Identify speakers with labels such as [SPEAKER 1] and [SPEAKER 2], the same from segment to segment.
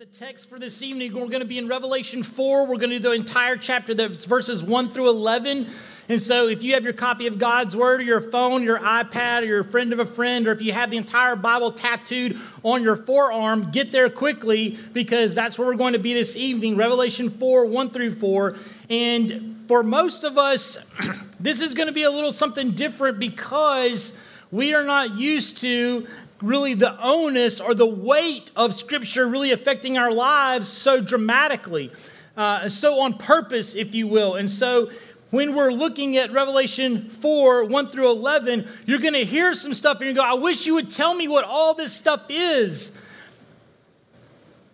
[SPEAKER 1] at the text for this evening. We're going to be in Revelation 4. We're going to do the entire chapter, that's verses 1 through 11. And so, if you have your copy of God's Word, or your phone, your iPad, or your friend of a friend, or if you have the entire Bible tattooed on your forearm, get there quickly because that's where we're going to be this evening Revelation 4 1 through 4. And for most of us, this is going to be a little something different because we are not used to really the onus or the weight of Scripture really affecting our lives so dramatically, uh, so on purpose, if you will. And so when we're looking at Revelation 4 1 through 11, you're going to hear some stuff and you go, I wish you would tell me what all this stuff is.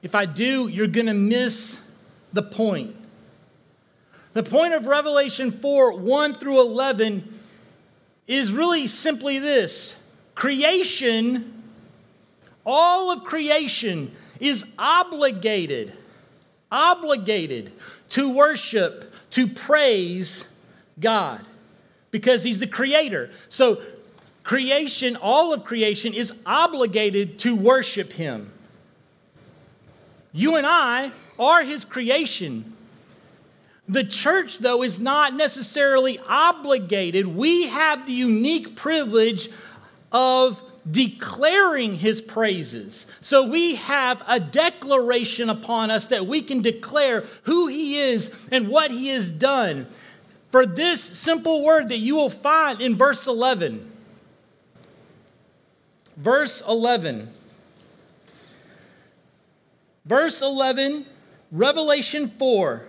[SPEAKER 1] If I do, you're going to miss the point. The point of Revelation 4 1 through 11 is really simply this creation all of creation is obligated, obligated to worship, to praise God because He's the creator. So, creation, all of creation, is obligated to worship Him. You and I are His creation. The church, though, is not necessarily obligated. We have the unique privilege of declaring his praises. So we have a declaration upon us that we can declare who he is and what he has done. For this simple word that you will find in verse 11. Verse 11. Verse 11, Revelation 4.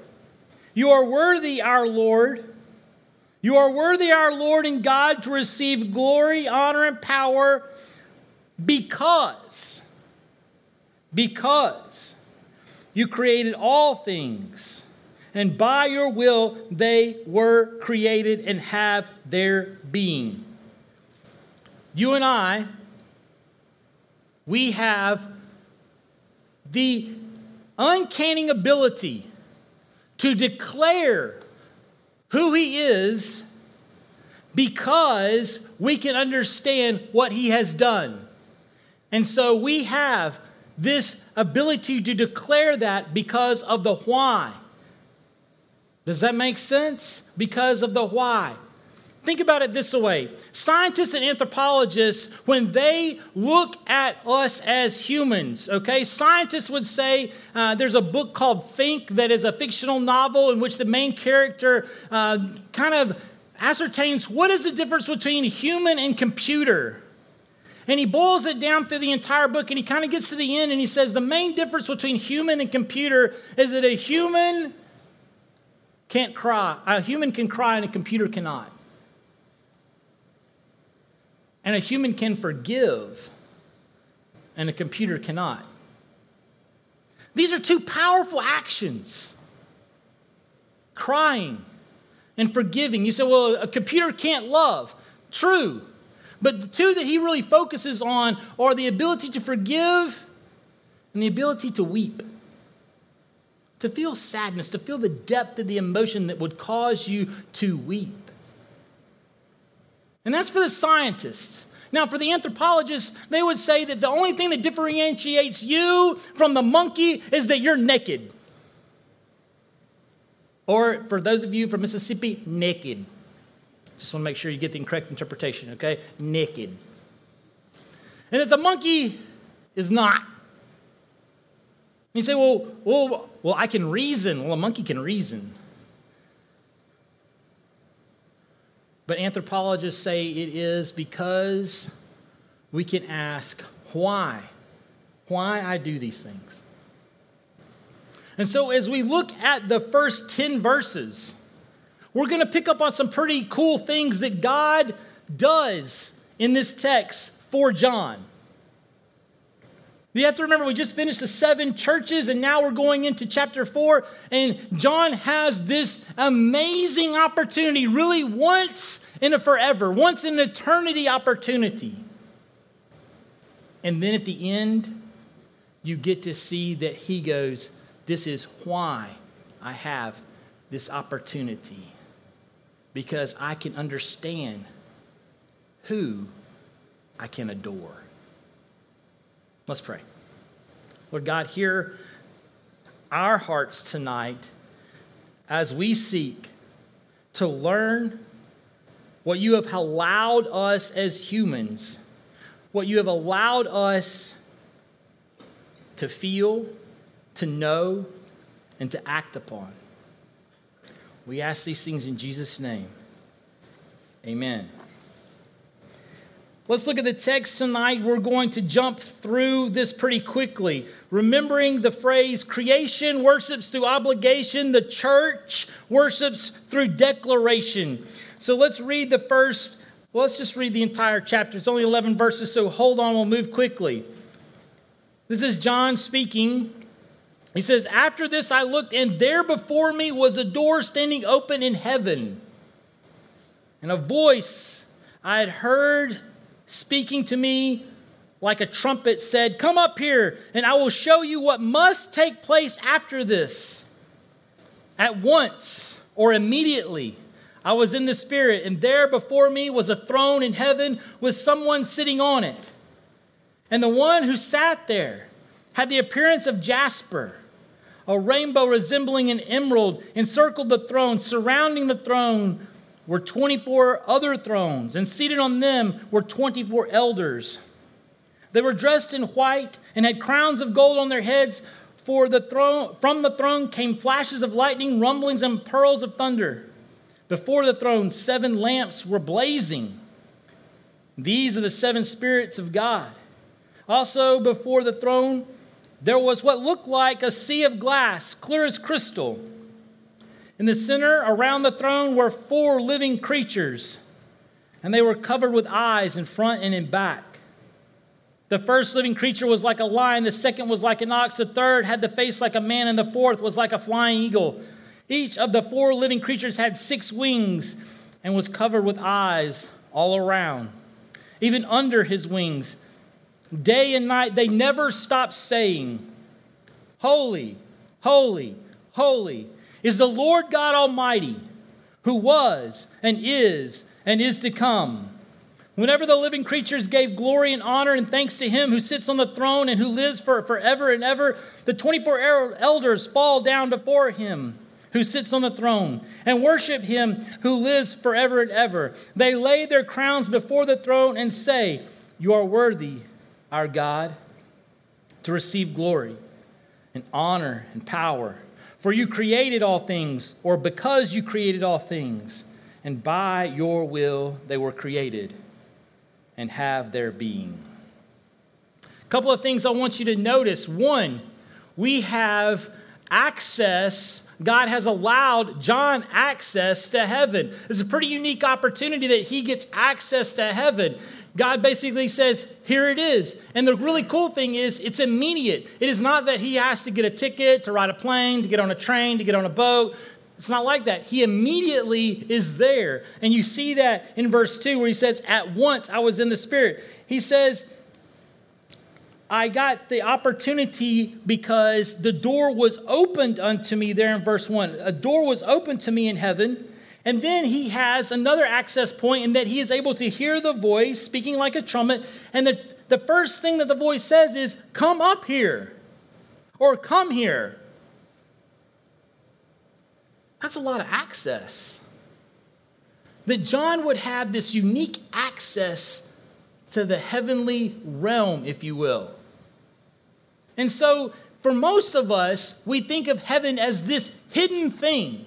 [SPEAKER 1] You are worthy, our Lord. You are worthy, our Lord and God, to receive glory, honor, and power because, because you created all things, and by your will they were created and have their being. You and I, we have the uncanny ability to declare who He is because we can understand what He has done. And so we have this ability to declare that because of the why. Does that make sense? Because of the why. Think about it this way scientists and anthropologists, when they look at us as humans, okay, scientists would say uh, there's a book called Think that is a fictional novel in which the main character uh, kind of ascertains what is the difference between human and computer. And he boils it down through the entire book and he kind of gets to the end and he says the main difference between human and computer is that a human can't cry. A human can cry and a computer cannot. And a human can forgive and a computer cannot. These are two powerful actions crying and forgiving. You say, well, a computer can't love. True. But the two that he really focuses on are the ability to forgive and the ability to weep. To feel sadness, to feel the depth of the emotion that would cause you to weep. And that's for the scientists. Now, for the anthropologists, they would say that the only thing that differentiates you from the monkey is that you're naked. Or for those of you from Mississippi, naked. Just want to make sure you get the correct interpretation, okay? Naked. And that the monkey is not. You say, well, well, well, I can reason. Well, a monkey can reason. But anthropologists say it is because we can ask why. Why I do these things. And so as we look at the first 10 verses, we're going to pick up on some pretty cool things that God does in this text for John. You have to remember, we just finished the seven churches, and now we're going into chapter four. And John has this amazing opportunity, really once in a forever, once in an eternity opportunity. And then at the end, you get to see that he goes, This is why I have this opportunity because I can understand who I can adore. Let's pray. Lord God, hear our hearts tonight as we seek to learn what you have allowed us as humans, what you have allowed us to feel, to know, and to act upon. We ask these things in Jesus' name. Amen. Let's look at the text tonight. We're going to jump through this pretty quickly. Remembering the phrase creation worships through obligation, the church worships through declaration. So let's read the first, well, let's just read the entire chapter. It's only 11 verses, so hold on, we'll move quickly. This is John speaking. He says, After this I looked, and there before me was a door standing open in heaven. And a voice I had heard speaking to me like a trumpet said, Come up here, and I will show you what must take place after this. At once or immediately, I was in the Spirit, and there before me was a throne in heaven with someone sitting on it. And the one who sat there had the appearance of jasper. A rainbow resembling an emerald encircled the throne. Surrounding the throne were 24 other thrones, and seated on them were 24 elders. They were dressed in white and had crowns of gold on their heads. For the throne, from the throne came flashes of lightning, rumblings, and pearls of thunder. Before the throne, seven lamps were blazing. These are the seven spirits of God. Also, before the throne, there was what looked like a sea of glass, clear as crystal. In the center, around the throne, were four living creatures, and they were covered with eyes in front and in back. The first living creature was like a lion, the second was like an ox, the third had the face like a man, and the fourth was like a flying eagle. Each of the four living creatures had six wings and was covered with eyes all around, even under his wings. Day and night, they never stop saying, Holy, holy, holy is the Lord God Almighty, who was and is and is to come. Whenever the living creatures gave glory and honor and thanks to him who sits on the throne and who lives for forever and ever, the 24 elders fall down before him who sits on the throne and worship him who lives forever and ever. They lay their crowns before the throne and say, You are worthy our God, to receive glory and honor and power. For you created all things, or because you created all things, and by your will they were created and have their being. A couple of things I want you to notice. One, we have access, God has allowed John access to heaven. It's a pretty unique opportunity that he gets access to heaven. God basically says, Here it is. And the really cool thing is, it's immediate. It is not that he has to get a ticket to ride a plane, to get on a train, to get on a boat. It's not like that. He immediately is there. And you see that in verse 2 where he says, At once I was in the Spirit. He says, I got the opportunity because the door was opened unto me there in verse 1. A door was opened to me in heaven and then he has another access point in that he is able to hear the voice speaking like a trumpet. And the, the first thing that the voice says is, Come up here, or come here. That's a lot of access. That John would have this unique access to the heavenly realm, if you will. And so, for most of us, we think of heaven as this hidden thing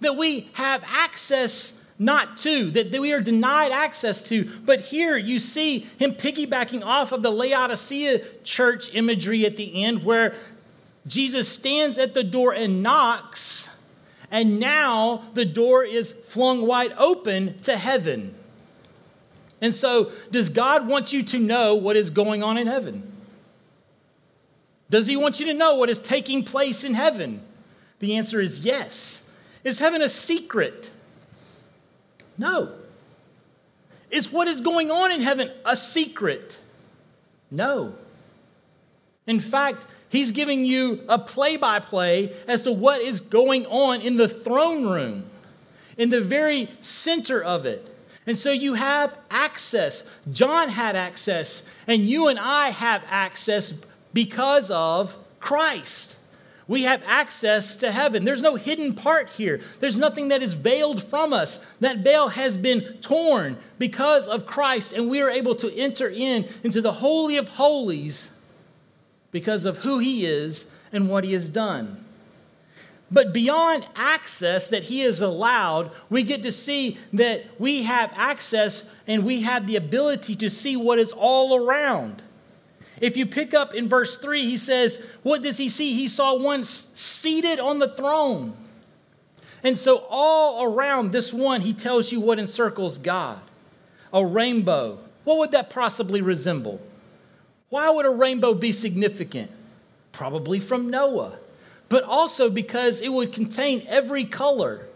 [SPEAKER 1] that we have access not to, that, that we are denied access to. But here you see him piggybacking off of the Laodicea church imagery at the end, where Jesus stands at the door and knocks, and now the door is flung wide open to heaven. And so, does God want you to know what is going on in heaven? Does he want you to know what is taking place in heaven? The answer is yes. Is heaven a secret? No. Is what is going on in heaven a secret? No. In fact, he's giving you a play by play as to what is going on in the throne room, in the very center of it. And so you have access. John had access, and you and I have access because of Christ. We have access to heaven. There's no hidden part here. There's nothing that is veiled from us. That veil has been torn because of Christ, and we are able to enter in into the Holy of Holies because of who He is and what He has done. But beyond access that He is allowed, we get to see that we have access and we have the ability to see what is all around. If you pick up in verse 3, he says, What does he see? He saw one seated on the throne. And so, all around this one, he tells you what encircles God a rainbow. What would that possibly resemble? Why would a rainbow be significant? Probably from Noah, but also because it would contain every color.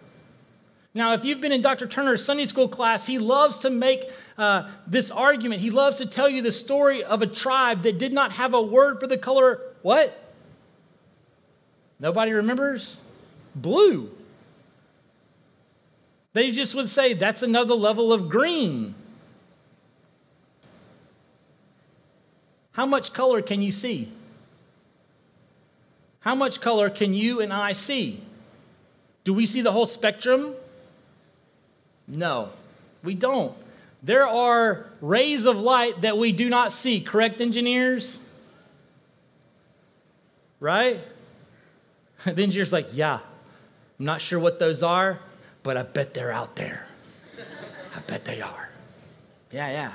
[SPEAKER 1] Now, if you've been in Dr. Turner's Sunday school class, he loves to make uh, this argument. He loves to tell you the story of a tribe that did not have a word for the color what? Nobody remembers? Blue. They just would say that's another level of green. How much color can you see? How much color can you and I see? Do we see the whole spectrum? No, we don't. There are rays of light that we do not see, correct, engineers? Right? The engineer's like, yeah, I'm not sure what those are, but I bet they're out there. I bet they are. Yeah, yeah.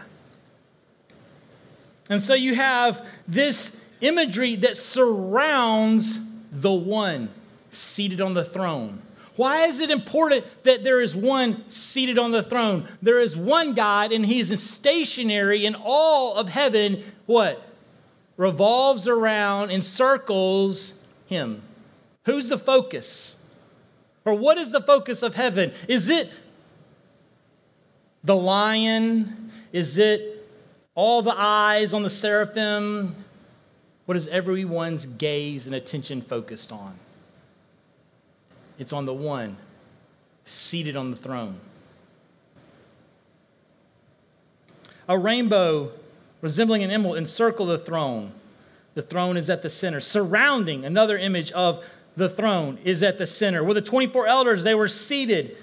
[SPEAKER 1] And so you have this imagery that surrounds the one seated on the throne. Why is it important that there is one seated on the throne? There is one God, and he's stationary in all of heaven. What? Revolves around, and circles him. Who's the focus? Or what is the focus of heaven? Is it the lion? Is it all the eyes on the seraphim? What is everyone's gaze and attention focused on? It's on the one seated on the throne. A rainbow resembling an emerald encircle the throne. The throne is at the center. Surrounding another image of the throne is at the center. Where the 24 elders, they were seated.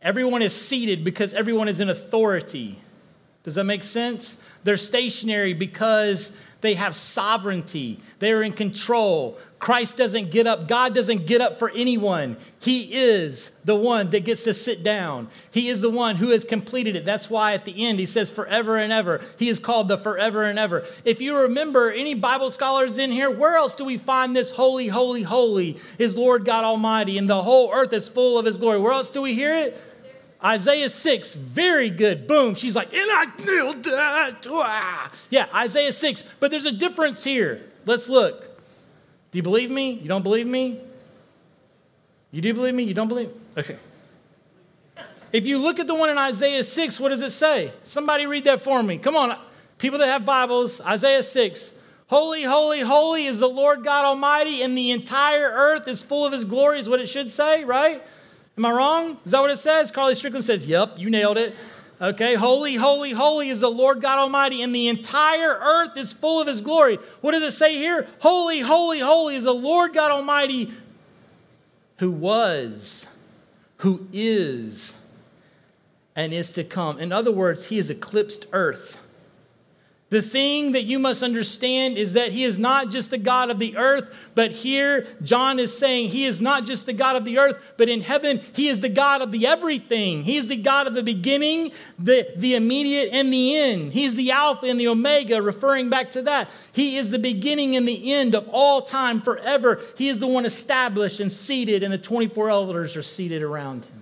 [SPEAKER 1] Everyone is seated because everyone is in authority. Does that make sense? They're stationary because they have sovereignty, they're in control. Christ doesn't get up. God doesn't get up for anyone. He is the one that gets to sit down. He is the one who has completed it. That's why at the end he says forever and ever. He is called the forever and ever. If you remember, any Bible scholars in here, where else do we find this holy, holy, holy is Lord God Almighty and the whole earth is full of his glory? Where else do we hear it? Isaiah 6, very good. Boom. She's like, and I knew that. Yeah, Isaiah 6. But there's a difference here. Let's look. Do you believe me? You don't believe me? You do believe me? You don't believe? Me? Okay. If you look at the one in Isaiah 6, what does it say? Somebody read that for me. Come on. People that have Bibles, Isaiah 6. Holy, holy, holy is the Lord God Almighty, and the entire earth is full of his glory, is what it should say, right? Am I wrong? Is that what it says? Carly Strickland says, Yep, you nailed it. Okay, holy, holy, holy is the Lord God Almighty, and the entire earth is full of His glory. What does it say here? Holy, holy, holy is the Lord God Almighty who was, who is, and is to come. In other words, He has eclipsed earth. The thing that you must understand is that he is not just the God of the earth, but here John is saying he is not just the God of the earth, but in heaven he is the God of the everything. He is the God of the beginning, the, the immediate, and the end. He's the Alpha and the Omega, referring back to that. He is the beginning and the end of all time forever. He is the one established and seated, and the 24 elders are seated around him.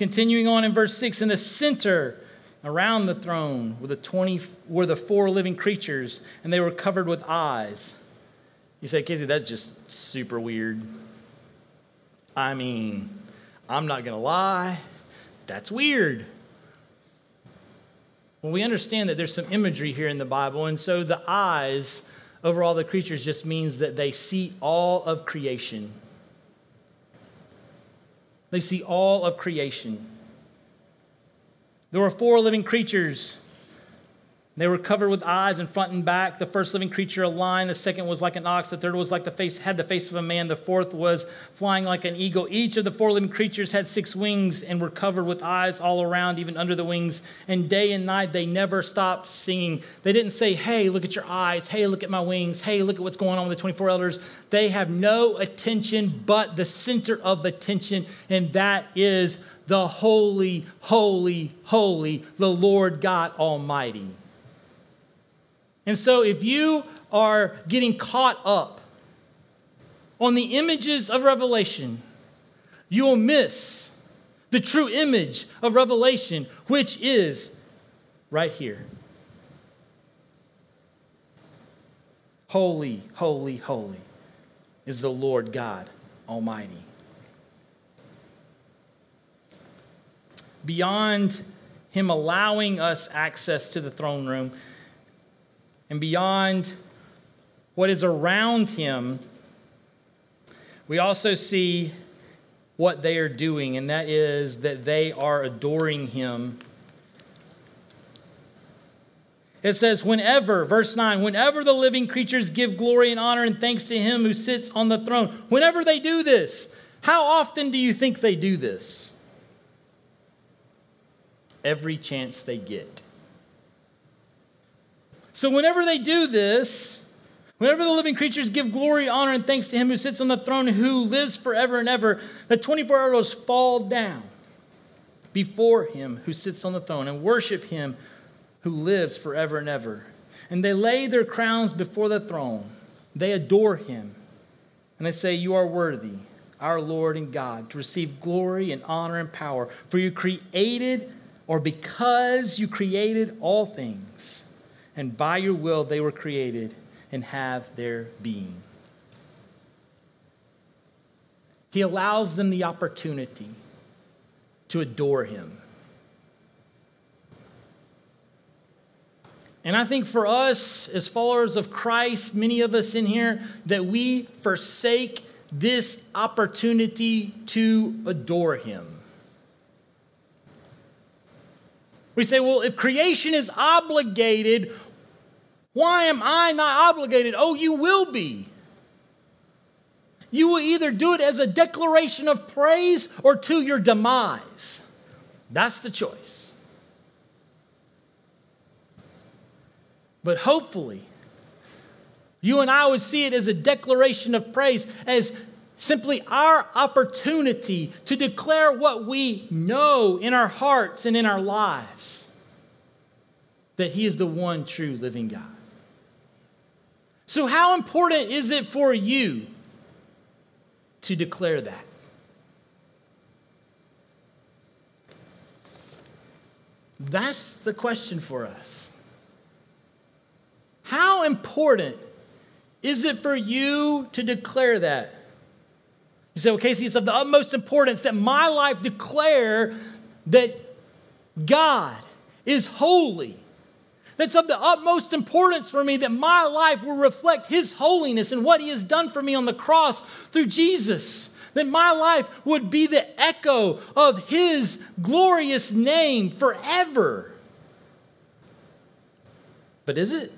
[SPEAKER 1] Continuing on in verse 6, in the center around the throne were the 20 were the four living creatures, and they were covered with eyes. You say, Casey, that's just super weird. I mean, I'm not gonna lie, that's weird. Well, we understand that there's some imagery here in the Bible, and so the eyes over all the creatures just means that they see all of creation. They see all of creation. There were four living creatures They were covered with eyes in front and back. The first living creature, a lion. The second was like an ox. The third was like the face, had the face of a man. The fourth was flying like an eagle. Each of the four living creatures had six wings and were covered with eyes all around, even under the wings. And day and night they never stopped singing. They didn't say, Hey, look at your eyes. Hey, look at my wings. Hey, look at what's going on with the 24 elders. They have no attention but the center of attention, and that is the holy, holy, holy, the Lord God Almighty. And so, if you are getting caught up on the images of Revelation, you will miss the true image of Revelation, which is right here. Holy, holy, holy is the Lord God Almighty. Beyond Him allowing us access to the throne room, and beyond what is around him, we also see what they are doing, and that is that they are adoring him. It says, whenever, verse 9, whenever the living creatures give glory and honor and thanks to him who sits on the throne, whenever they do this, how often do you think they do this? Every chance they get. So, whenever they do this, whenever the living creatures give glory, honor, and thanks to him who sits on the throne, who lives forever and ever, the 24 elders fall down before him who sits on the throne and worship him who lives forever and ever. And they lay their crowns before the throne. They adore him. And they say, You are worthy, our Lord and God, to receive glory and honor and power. For you created, or because you created all things and by your will they were created and have their being. He allows them the opportunity to adore him. And I think for us, as followers of Christ, many of us in here, that we forsake this opportunity to adore him. We say, well, if creation is obligated, why am I not obligated? Oh, you will be. You will either do it as a declaration of praise or to your demise. That's the choice. But hopefully, you and I would see it as a declaration of praise, as simply our opportunity to declare what we know in our hearts and in our lives that He is the one true living God. So, how important is it for you to declare that? That's the question for us. How important is it for you to declare that? You say, okay, see, it's of the utmost importance that my life declare that God is holy that's of the utmost importance for me that my life will reflect His holiness and what He has done for me on the cross through Jesus. That my life would be the echo of His glorious name forever. But is it?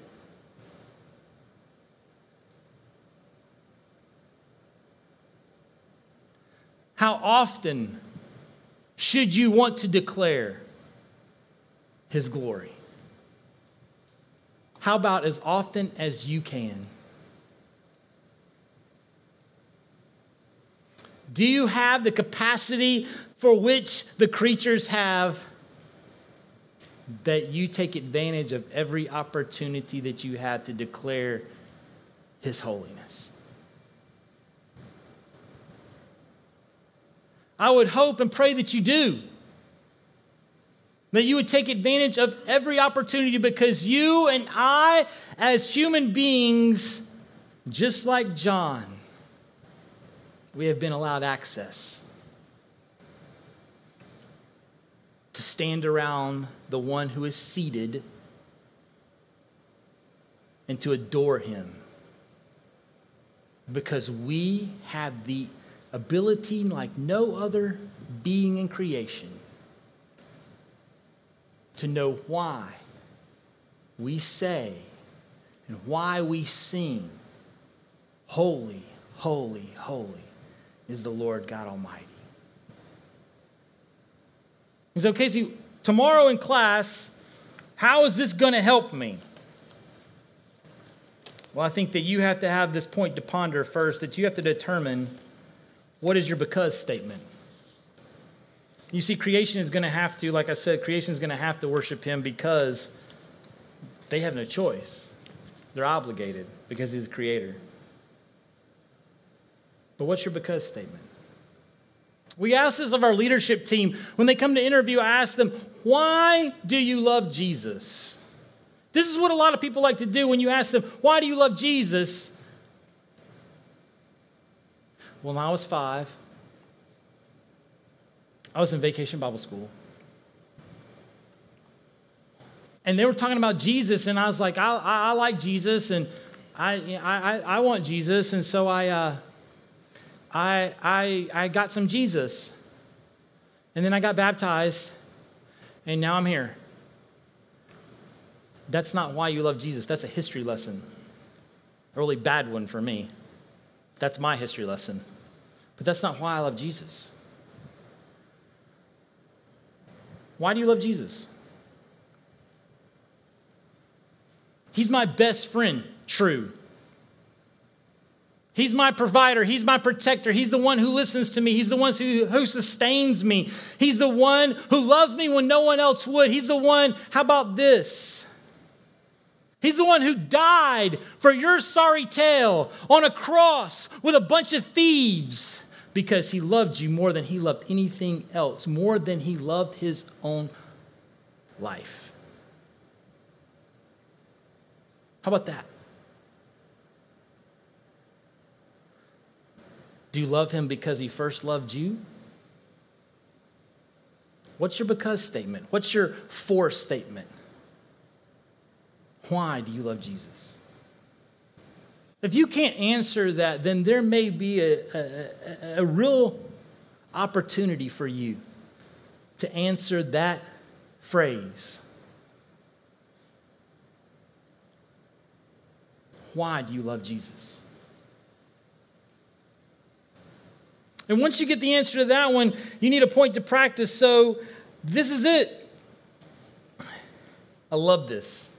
[SPEAKER 1] How often should you want to declare His glory? How about as often as you can? Do you have the capacity for which the creatures have that you take advantage of every opportunity that you have to declare His holiness? I would hope and pray that you do. That you would take advantage of every opportunity because you and I, as human beings, just like John, we have been allowed access to stand around the one who is seated and to adore him because we have the ability like no other being in creation to know why we say and why we sing, Holy, holy, holy is the Lord God Almighty. He okay, see, tomorrow in class, how is this going to help me? Well, I think that you have to have this point to ponder first, that you have to determine what is your because statement. You see, creation is going to have to, like I said, creation is going to have to worship him because they have no choice. They're obligated because he's the creator. But what's your because statement? We ask this of our leadership team. When they come to interview, I ask them, Why do you love Jesus? This is what a lot of people like to do when you ask them, Why do you love Jesus? When I was five, I was in vacation Bible school. And they were talking about Jesus, and I was like, I, I, I like Jesus, and I, I, I want Jesus. And so I, uh, I, I, I got some Jesus. And then I got baptized, and now I'm here. That's not why you love Jesus. That's a history lesson. A really bad one for me. That's my history lesson. But that's not why I love Jesus. Why do you love Jesus? He's my best friend, true. He's my provider. He's my protector. He's the one who listens to me. He's the one who, who sustains me. He's the one who loves me when no one else would. He's the one, how about this? He's the one who died for your sorry tail on a cross with a bunch of thieves because he loved you more than he loved anything else, more than he loved his own life. How about that? Do you love him because he first loved you? What's your because statement? What's your for statement? Why do you love Jesus? If you can't answer that, then there may be a, a, a, real opportunity for you to answer that phrase. Why do you love Jesus? And once you get the answer to that one, you need a point to practice. So this is it. I love this.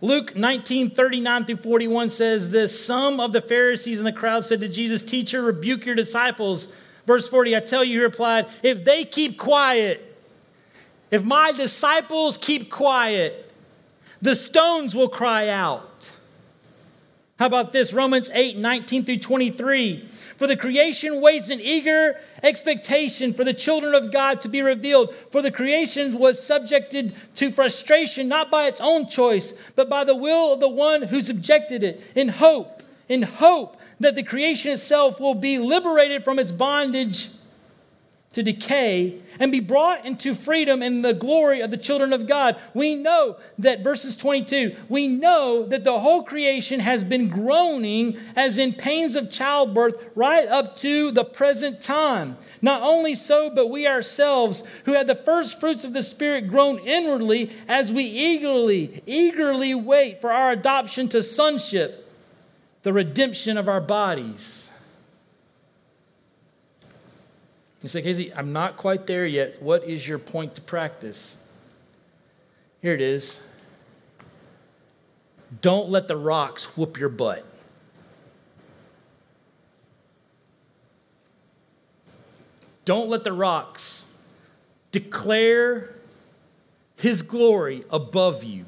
[SPEAKER 1] Luke 19, 39 through 41 says this Some of the Pharisees in the crowd said to Jesus, Teacher, rebuke your disciples. Verse 40, I tell you, he replied, If they keep quiet, if my disciples keep quiet, the stones will cry out. How about this? Romans 8, 19 through 23. For the creation waits in eager expectation for the children of God to be revealed. For the creation was subjected to frustration, not by its own choice, but by the will of the one who subjected it, in hope, in hope that the creation itself will be liberated from its bondage to decay and be brought into freedom and the glory of the children of God. We know that, verses 22, we know that the whole creation has been groaning as in pains of childbirth right up to the present time. Not only so, but we ourselves, who had the first fruits of the Spirit, groan inwardly as we eagerly, eagerly wait for our adoption to sonship, the redemption of our bodies. You say, Casey, I'm not quite there yet. What is your point to practice? Here it is. Don't let the rocks whoop your butt. Don't let the rocks declare his glory above you.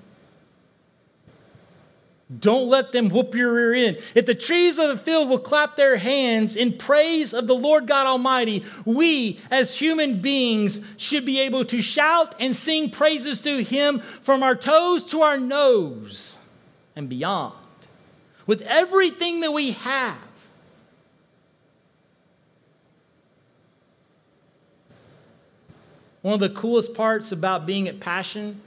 [SPEAKER 1] Don't let them whoop your rear end. If the trees of the field will clap their hands in praise of the Lord God Almighty, we as human beings should be able to shout and sing praises to Him from our toes to our nose and beyond with everything that we have. One of the coolest parts about being at Passion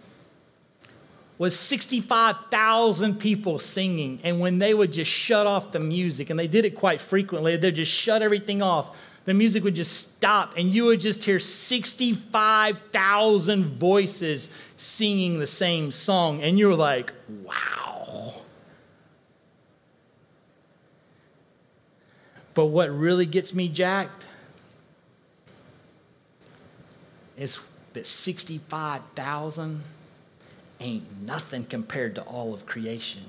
[SPEAKER 1] was 65,000 people singing. And when they would just shut off the music, and they did it quite frequently, they'd just shut everything off. the music would just stop and you would just hear 65,000 voices singing the same song. And you were like, wow. But what really gets me jacked is that 65,000 ain't nothing compared to all of creation.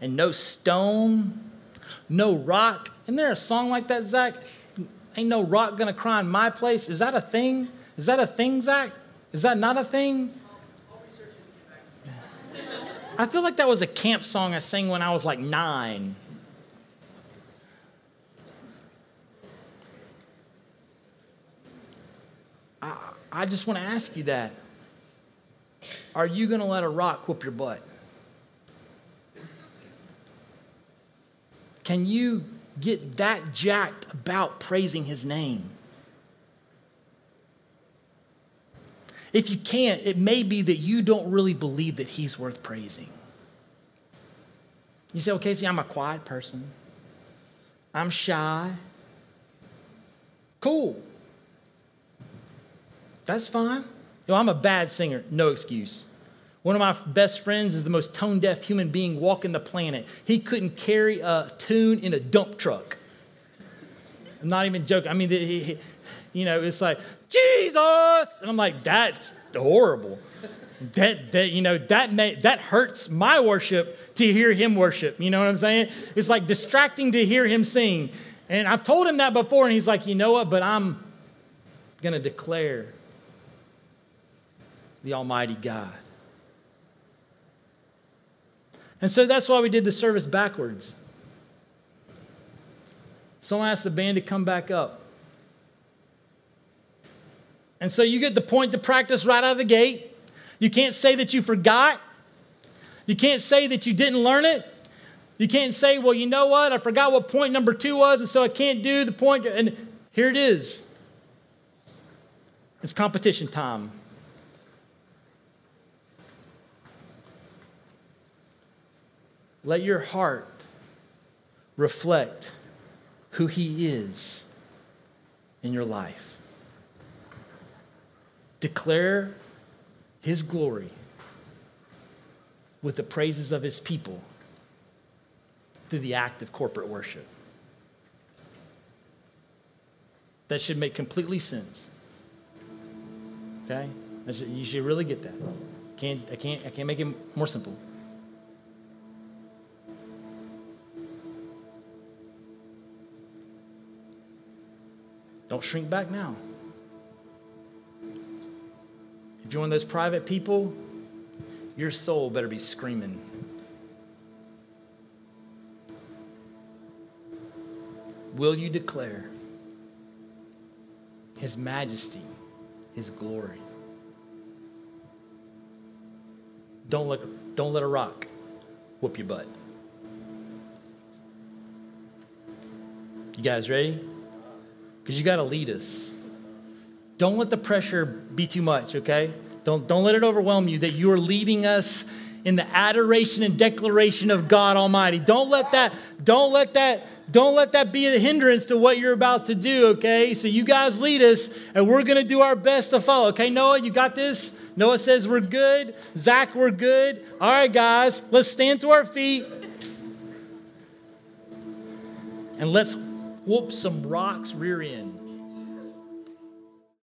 [SPEAKER 1] And no stone, no rock. Isn't there a song like that, Zach? Ain't no rock gonna cry in my place. Is that a thing? Is that a thing, Zach? Is that not a thing? I feel like that was a camp song I sang when I was like nine. I, I just want to ask you that. Are you going to let a rock whoop your butt? Can you get that jacked about praising his name? If you can't, it may be that you don't really believe that he's worth praising. You say, okay, see, I'm a quiet person. I'm shy. Cool. That's fine. Know, I'm a bad singer, no excuse. One of my best friends is the most tone deaf human being walking the planet. He couldn't carry a tune in a dump truck. I'm not even joking. I mean, he, he, you know, it's like, Jesus! And I'm like, that's horrible. That, that you know, that, may, that hurts my worship to hear him worship. You know what I'm saying? It's like distracting to hear him sing. And I've told him that before, and he's like, you know what? But I'm going to declare the Almighty God. And so that's why we did the service backwards. Someone asked the band to come back up. And so you get the point to practice right out of the gate. You can't say that you forgot. You can't say that you didn't learn it. You can't say, well, you know what? I forgot what point number two was, and so I can't do the point. And here it is it's competition time. Let your heart reflect who He is in your life. Declare His glory with the praises of His people through the act of corporate worship. That should make completely sense. Okay? You should really get that. Can't, I, can't, I can't make it more simple. Don't shrink back now. If you're one of those private people, your soul better be screaming. Will you declare His majesty, His glory? Don't let, don't let a rock whoop your butt. You guys ready? Because you got to lead us. Don't let the pressure be too much, okay? Don't, don't let it overwhelm you that you are leading us in the adoration and declaration of God Almighty. Don't let that, don't let that, don't let that be a hindrance to what you're about to do, okay? So you guys lead us, and we're gonna do our best to follow. Okay, Noah, you got this? Noah says we're good. Zach, we're good. All right, guys, let's stand to our feet. And let's whoop some rocks rear end.